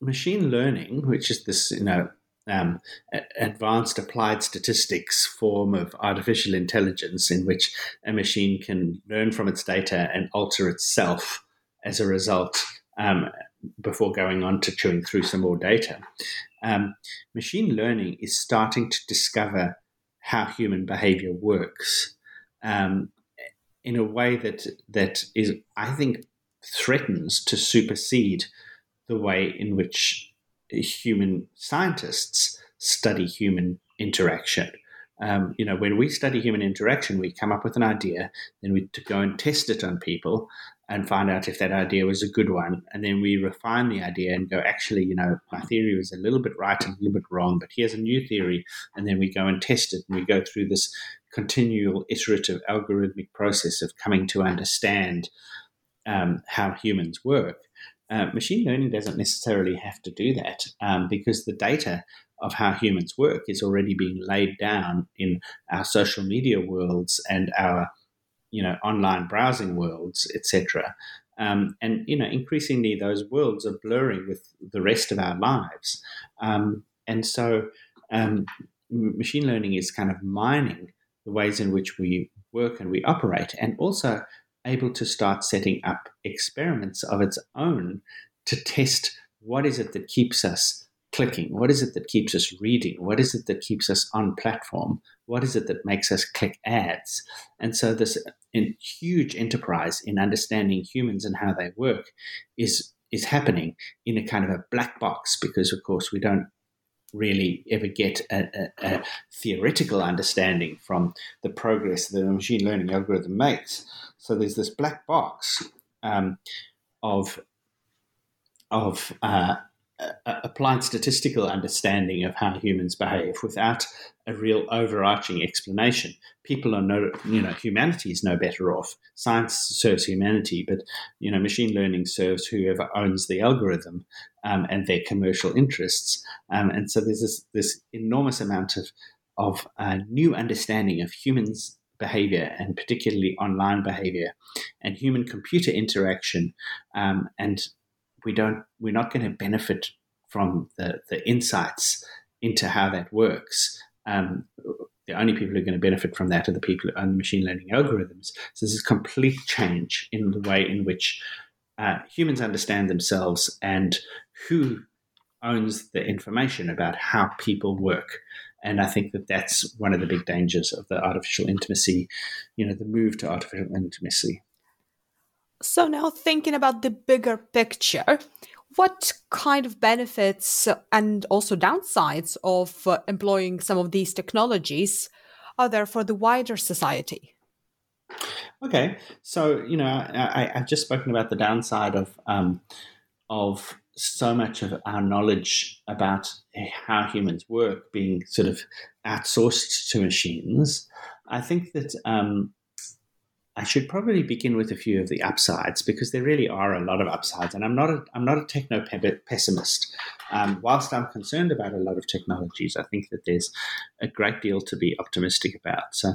machine learning, which is this, you know, um, advanced applied statistics form of artificial intelligence in which a machine can learn from its data and alter itself as a result um, before going on to chewing through some more data. Um, machine learning is starting to discover how human behavior works um, in a way that that is, I think, threatens to supersede the way in which human scientists study human interaction. Um, you know, when we study human interaction, we come up with an idea, then we go and test it on people, and find out if that idea was a good one. And then we refine the idea and go, actually, you know, my theory was a little bit right and a little bit wrong, but here's a new theory. And then we go and test it and we go through this continual iterative algorithmic process of coming to understand um, how humans work. Uh, machine learning doesn't necessarily have to do that um, because the data of how humans work is already being laid down in our social media worlds and our you know online browsing worlds etc um, and you know increasingly those worlds are blurring with the rest of our lives. Um, and so um, machine learning is kind of mining the ways in which we work and we operate. And also able to start setting up experiments of its own to test what is it that keeps us clicking? What is it that keeps us reading? What is it that keeps us on platform? What is it that makes us click ads? And so, this uh, huge enterprise in understanding humans and how they work is is happening in a kind of a black box because, of course, we don't really ever get a, a, a, theoretical understanding from the progress that a machine learning algorithm makes. So there's this black box um, of of uh, applied statistical understanding of how humans behave without a real overarching explanation. People are no, you know, humanity is no better off. Science serves humanity, but you know, machine learning serves whoever owns the algorithm um, and their commercial interests. Um, and so there's this, this enormous amount of of uh, new understanding of humans' behavior and particularly online behavior and human computer interaction um, and we don't we're not going to benefit from the, the insights into how that works. Um, the only people who are going to benefit from that are the people who own the machine learning algorithms. So this is complete change in the way in which uh, humans understand themselves and who owns the information about how people work. And I think that that's one of the big dangers of the artificial intimacy, you know, the move to artificial intimacy. So now thinking about the bigger picture, what kind of benefits and also downsides of uh, employing some of these technologies are there for the wider society? Okay, so you know, I, have just spoken about the downside of um, of so much of our knowledge about how humans work being sort of outsourced to machines. I think that um, I should probably begin with a few of the upsides because there really are a lot of upsides, and I'm not a I'm not a techno pessimist. Um, whilst I'm concerned about a lot of technologies, I think that there's a great deal to be optimistic about. So,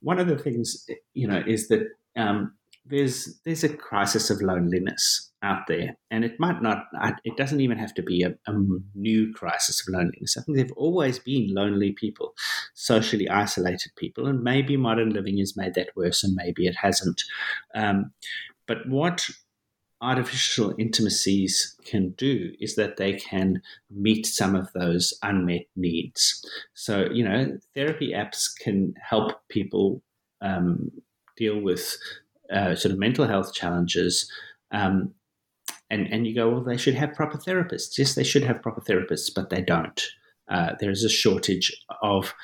one of the things you know is that um, there's there's a crisis of loneliness out there, and it might not. It doesn't even have to be a, a, new crisis of loneliness. I think there've always been lonely people, socially isolated people, and maybe modern living has made that worse, and maybe it hasn't. Um, but what artificial intimacies can do is that they can meet some of those unmet needs. So, you know, therapy apps can help people um, deal with uh, sort of mental health challenges. Um, and, and you go, well, they should have proper therapists. Yes, they should have proper therapists, but they don't. Uh, there is a shortage of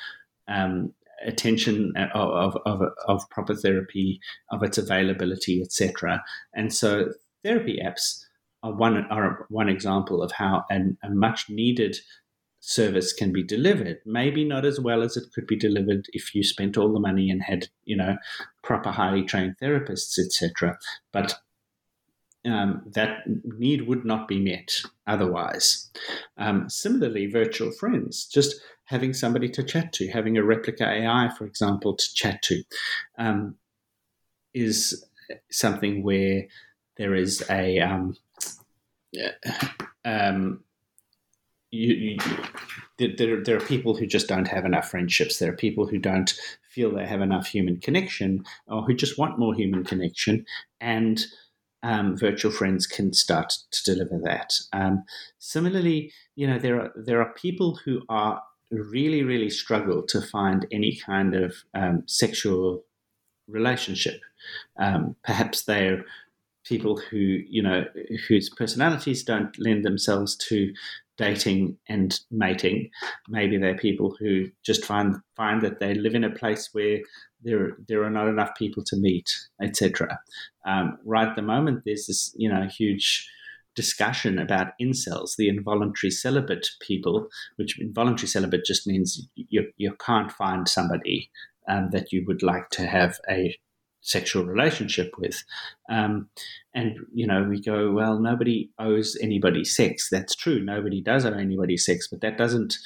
um, attention uh, of, of, of, proper therapy, of its availability, etc. And so therapy apps are one, are one example of how an, a much needed service can be delivered. Maybe not as well as it could be delivered if you spent all the money and had, you know, proper highly trained therapists, etc. But um, that need would not be met otherwise. Um, similarly, virtual friends, just having somebody to chat to, having a Replika AI, for example, to chat to, um, is something where there is a um, um, you, you, there, there are people who just don't have enough friendships. There are people who don't feel they have enough human connection or who just want more human connection. And um, virtual friends can start to deliver that. Um, similarly, you know, there are, there are people who are really, really struggle to find any kind of um, sexual relationship. Um, perhaps they're people who you know whose personalities don't lend themselves to dating and mating. Maybe they're people who just find find that they live in a place where there there are not enough people to meet, etc. Um, right at the moment, there's this you know huge discussion about incels, the involuntary celibate people, which involuntary celibate just means you you can't find somebody um, that you would like to have a sexual relationship with. Um, and, you know, we go, well, nobody owes anybody sex. That's true. Nobody does owe anybody sex, but that doesn't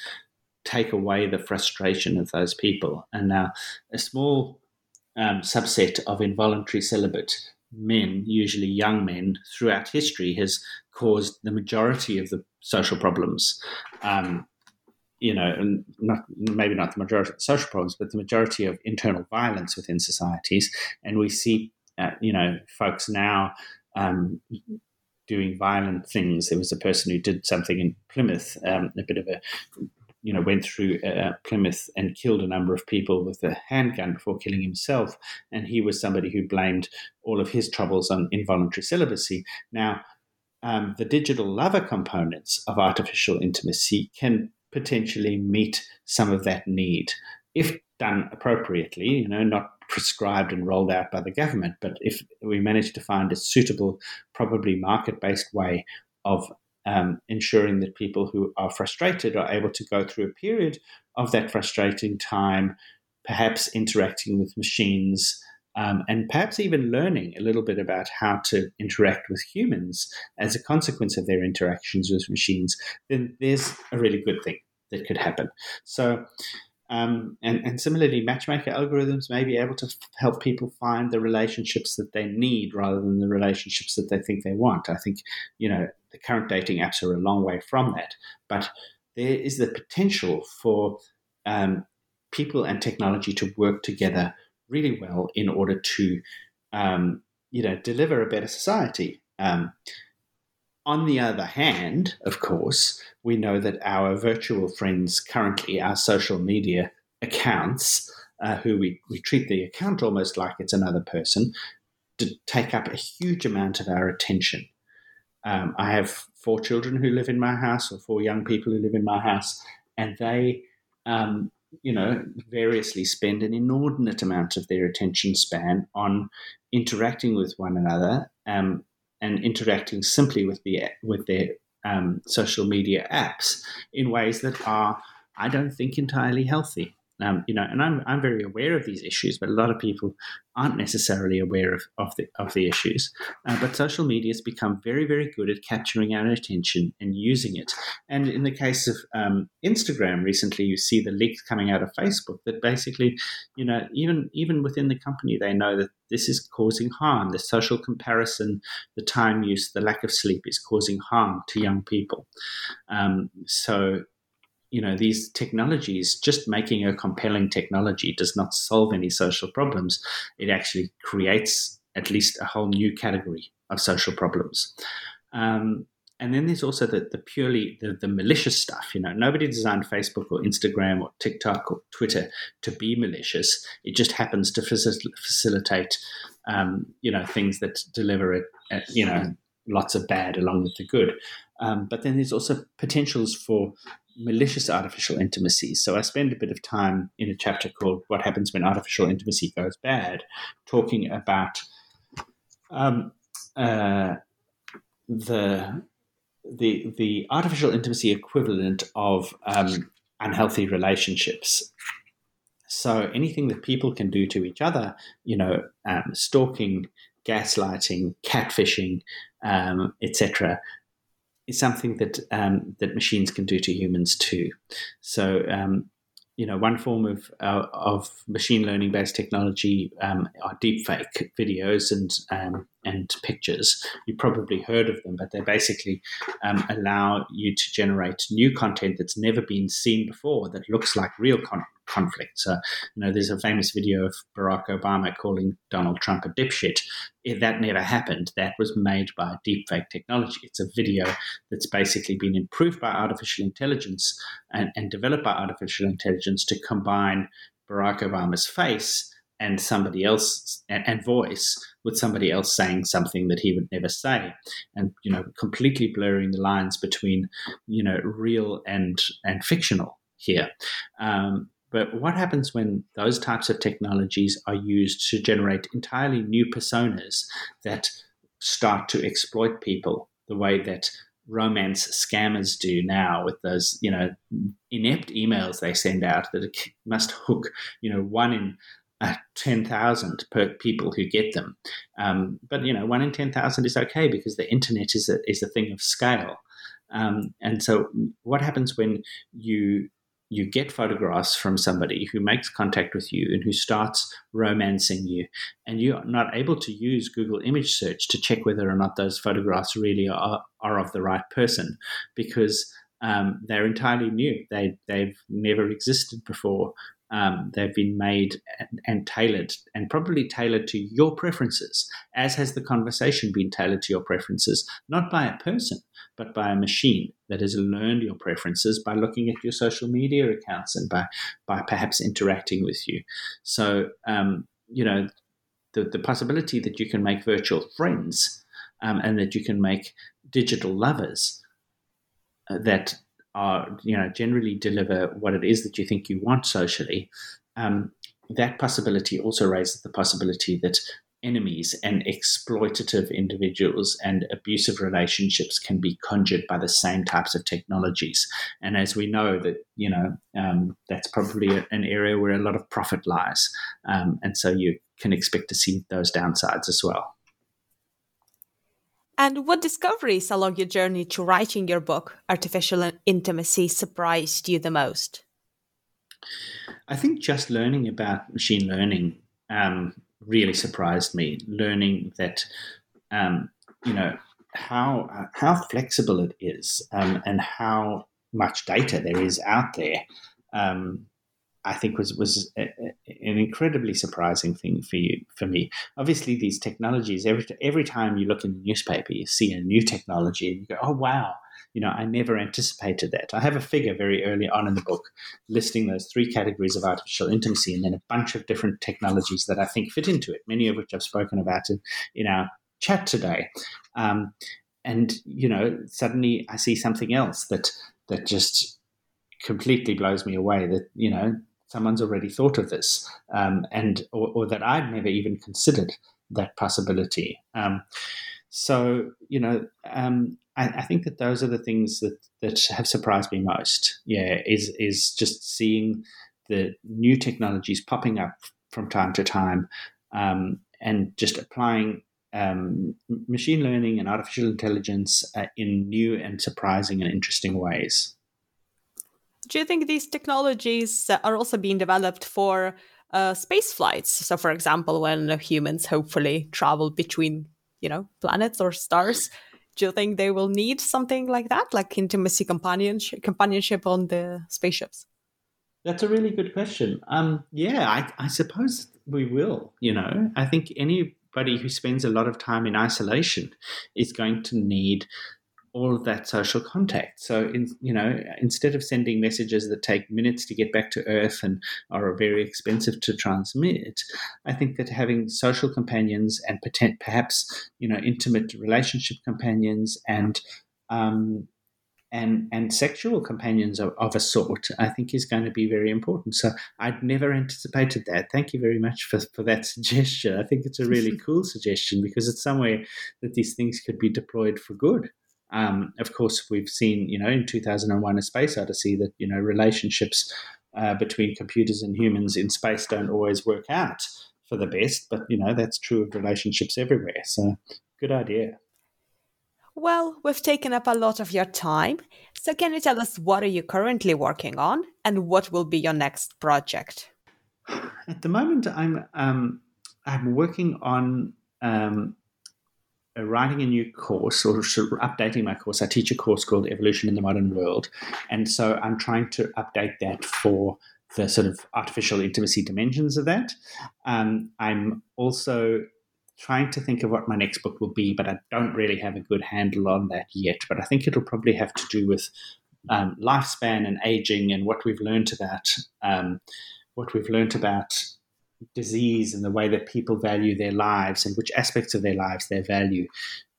take away the frustration of those people. And now a small um, subset of involuntary celibate men, usually young men, throughout history has caused the majority of the social problems um, you know, and not maybe not the majority of social problems, but the majority of internal violence within societies. And we see, uh, you know, folks now um, doing violent things. There was a person who did something in Plymouth, um, a bit of a, you know, went through uh, Plymouth and killed a number of people with a handgun before killing himself. And he was somebody who blamed all of his troubles on involuntary celibacy. Now, um, the digital lover components of artificial intimacy can potentially meet some of that need if done appropriately, you know, not prescribed and rolled out by the government, but if we manage to find a suitable, probably market based way of um, ensuring that people who are frustrated are able to go through a period of that frustrating time, perhaps interacting with machines. Um, and perhaps even learning a little bit about how to interact with humans as a consequence of their interactions with machines, then there's a really good thing that could happen. So, um, and, and similarly, matchmaker algorithms may be able to f- help people find the relationships that they need rather than the relationships that they think they want. I think, you know, the current dating apps are a long way from that. But there is the potential for um, people and technology to work together really well in order to, um, you know, deliver a better society. Um, on the other hand, of course, we know that our virtual friends currently, our social media accounts, uh, who we, we treat the account almost like it's another person, to take up a huge amount of our attention. Um, I have four children who live in my house, or four young people who live in my house, and they, um, you know, variously spend an inordinate amount of their attention span on interacting with one another um, and interacting simply with the with their um, social media apps in ways that are, I don't think, entirely healthy. Um, you know, and I'm I'm very aware of these issues, but a lot of people aren't necessarily aware of, of the of the issues. Uh, but social media has become very very good at capturing our attention and using it. And in the case of um, Instagram, recently you see the leaks coming out of Facebook that basically, you know, even even within the company, they know that this is causing harm. The social comparison, the time use, the lack of sleep is causing harm to young people. Um, so you know these technologies just making a compelling technology does not solve any social problems. It actually creates at least a whole new category of social problems. Um, and then there's also the, the purely the, the, malicious stuff you know. Nobody designed facebook or instagram or tiktok or twitter to be malicious. It just happens to facil- facilitate um, you know things that deliver it you know lots of bad along with the good. Um, but then there's also potentials for malicious artificial intimacy. So I spend a bit of time in a chapter called What Happens When Artificial Intimacy Goes Bad, talking about um, uh, the the the artificial intimacy equivalent of um, unhealthy relationships. So anything that people can do to each other, you know, um, stalking, gaslighting, catfishing, um, etc., is something that um, that machines can do to humans too. So um, you know, one form of uh, of machine learning based technology um, are deepfake videos and um, and pictures. You probably heard of them, but they basically um, allow you to generate new content that's never been seen before that looks like real con- conflict. So, you know, there's a famous video of Barack Obama calling Donald Trump a dipshit. If that never happened. That was made by deepfake technology. It's a video that's basically been improved by artificial intelligence and, and developed by artificial intelligence to combine Barack Obama's face and somebody else and, and, voice with somebody else saying something that he would never say and you know completely blurring the lines between you know real and and fictional here um, but what happens when those types of technologies are used to generate entirely new personas that start to exploit people the way that romance scammers do now with those you know inept emails they send out that must hook you know one in uh, 10,000 per people who get them. Um, but, you know, one in 10,000 is okay because the internet is a, is a thing of scale. Um, and so what happens when you you get photographs from somebody who makes contact with you and who starts romancing you, and you're not able to use Google image search to check whether or not those photographs really are, are of the right person because um, they're entirely new. They, they've never existed before. Um, they've been made and, and, tailored, and probably tailored to your preferences, as has the conversation been tailored to your preferences, not by a person, but by a machine that has learned your preferences by looking at your social media accounts and by, by perhaps interacting with you. So, um, you know, the, the possibility that you can make virtual friends um, and that you can make digital lovers uh, that are you know generally deliver what it is that you think you want socially, um, that possibility also raises the possibility that enemies and exploitative individuals and abusive relationships can be conjured by the same types of technologies. And as we know that, you know, um, that's probably an area where a lot of profit lies. Um, and so you can expect to see those downsides as well. And what discoveries along your journey to writing your book, Artificial Intimacy, surprised you the most? I think just learning about machine learning um, really surprised me. Learning that, um, you know, how uh, how flexible it is um, and how much data there is out there. Um, I think was was a, a, an incredibly surprising thing for you for me. Obviously, these technologies every every time you look in the newspaper, you see a new technology, and you go, "Oh wow!" You know, I never anticipated that. I have a figure very early on in the book listing those three categories of artificial intimacy, and then a bunch of different technologies that I think fit into it. Many of which I've spoken about in, in our chat today. Um, and you know, suddenly I see something else that that just completely blows me away. That you know someone's already thought of this, um, and or, or, that I'd never even considered that possibility. Um, so you know, um, I, I, think that those are the things that that have surprised me most. Yeah, is is just seeing the new technologies popping up from time to time, um, and just applying um, machine learning and artificial intelligence uh, in new and surprising and interesting ways. Do you think these technologies are also being developed for uh, space flights? So, for example, when humans hopefully travel between, you know, planets or stars, do you think they will need something like that, like intimacy companionship, companionship on the spaceships? That's a really good question. Um, yeah, I, I suppose we will. You know, I think anybody who spends a lot of time in isolation is going to need all of that social contact. So, in, you know, instead of sending messages that take minutes to get back to Earth and are very expensive to transmit, I think that having social companions and perhaps, you know, intimate relationship companions and um, and and sexual companions of, of, a sort, I think is going to be very important. So I'd never anticipated that. Thank you very much for, for that suggestion. I think it's a really cool suggestion because it's somewhere that these things could be deployed for good. Um, of course, we've seen, you know, in 2001 A Space Odyssey that, you know, relationships uh, between computers and humans in space don't always work out for the best, but, you know, that's true of relationships everywhere. So, good idea. Well, we've taken up a lot of your time. So, can you tell us what are you currently working on and what will be your next project? At the moment, I'm um, I'm working on um, writing a new course or updating my course. I teach a course called Evolution in the Modern World. And so I'm trying to update that for the sort of artificial intimacy dimensions of that. Um, I'm also trying to think of what my next book will be, but I don't really have a good handle on that yet. But I think it'll probably have to do with um, lifespan and aging and what we've learned about um, what we've learned about disease and the way that people value their lives and which aspects of their lives they value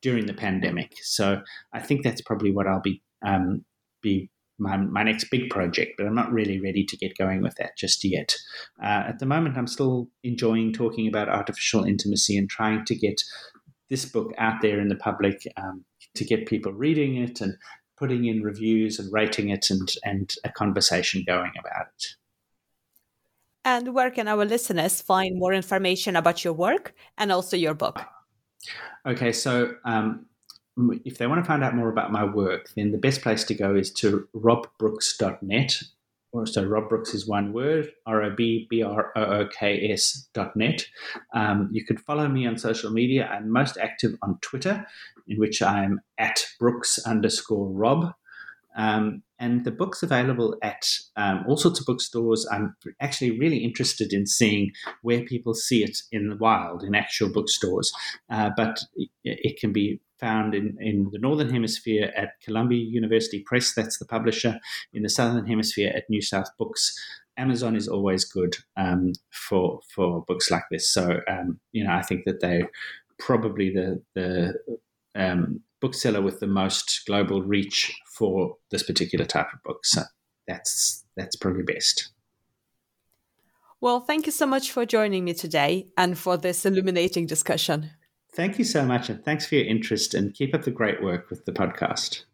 during the pandemic. So I think that's probably what I'll be um, be my, my next big project, but I'm not really ready to get going with that just yet. Uh, at the moment, I'm still enjoying talking about artificial intimacy and trying to get this book out there in the public um, to get people reading it and putting in reviews and rating it and, and a conversation going about it. And where can our listeners find more information about your work and also your book? Okay, so um, if they want to find out more about my work, then the best place to go is to robbrooks.net. Or so Rob Brooks is one word, R O B B R O O K S dot net. Um, you can follow me on social media. I'm most active on Twitter, in which I'm at Brooks underscore Rob. Um, and the book's available at um, all sorts of bookstores. I'm actually really interested in seeing where people see it in the wild, in actual bookstores. Uh, but it, can be found in, in the Northern Hemisphere at Columbia University Press, that's the publisher, in the Southern Hemisphere at New South Books. Amazon is always good um, for for books like this. So um, you know, I think that they're probably the the um, bookseller with the most global reach for this particular type of book. So that's that's probably best. Well, thank you so much for joining me today and for this illuminating discussion. Thank you so much, and thanks for your interest. And keep up the great work with the podcast.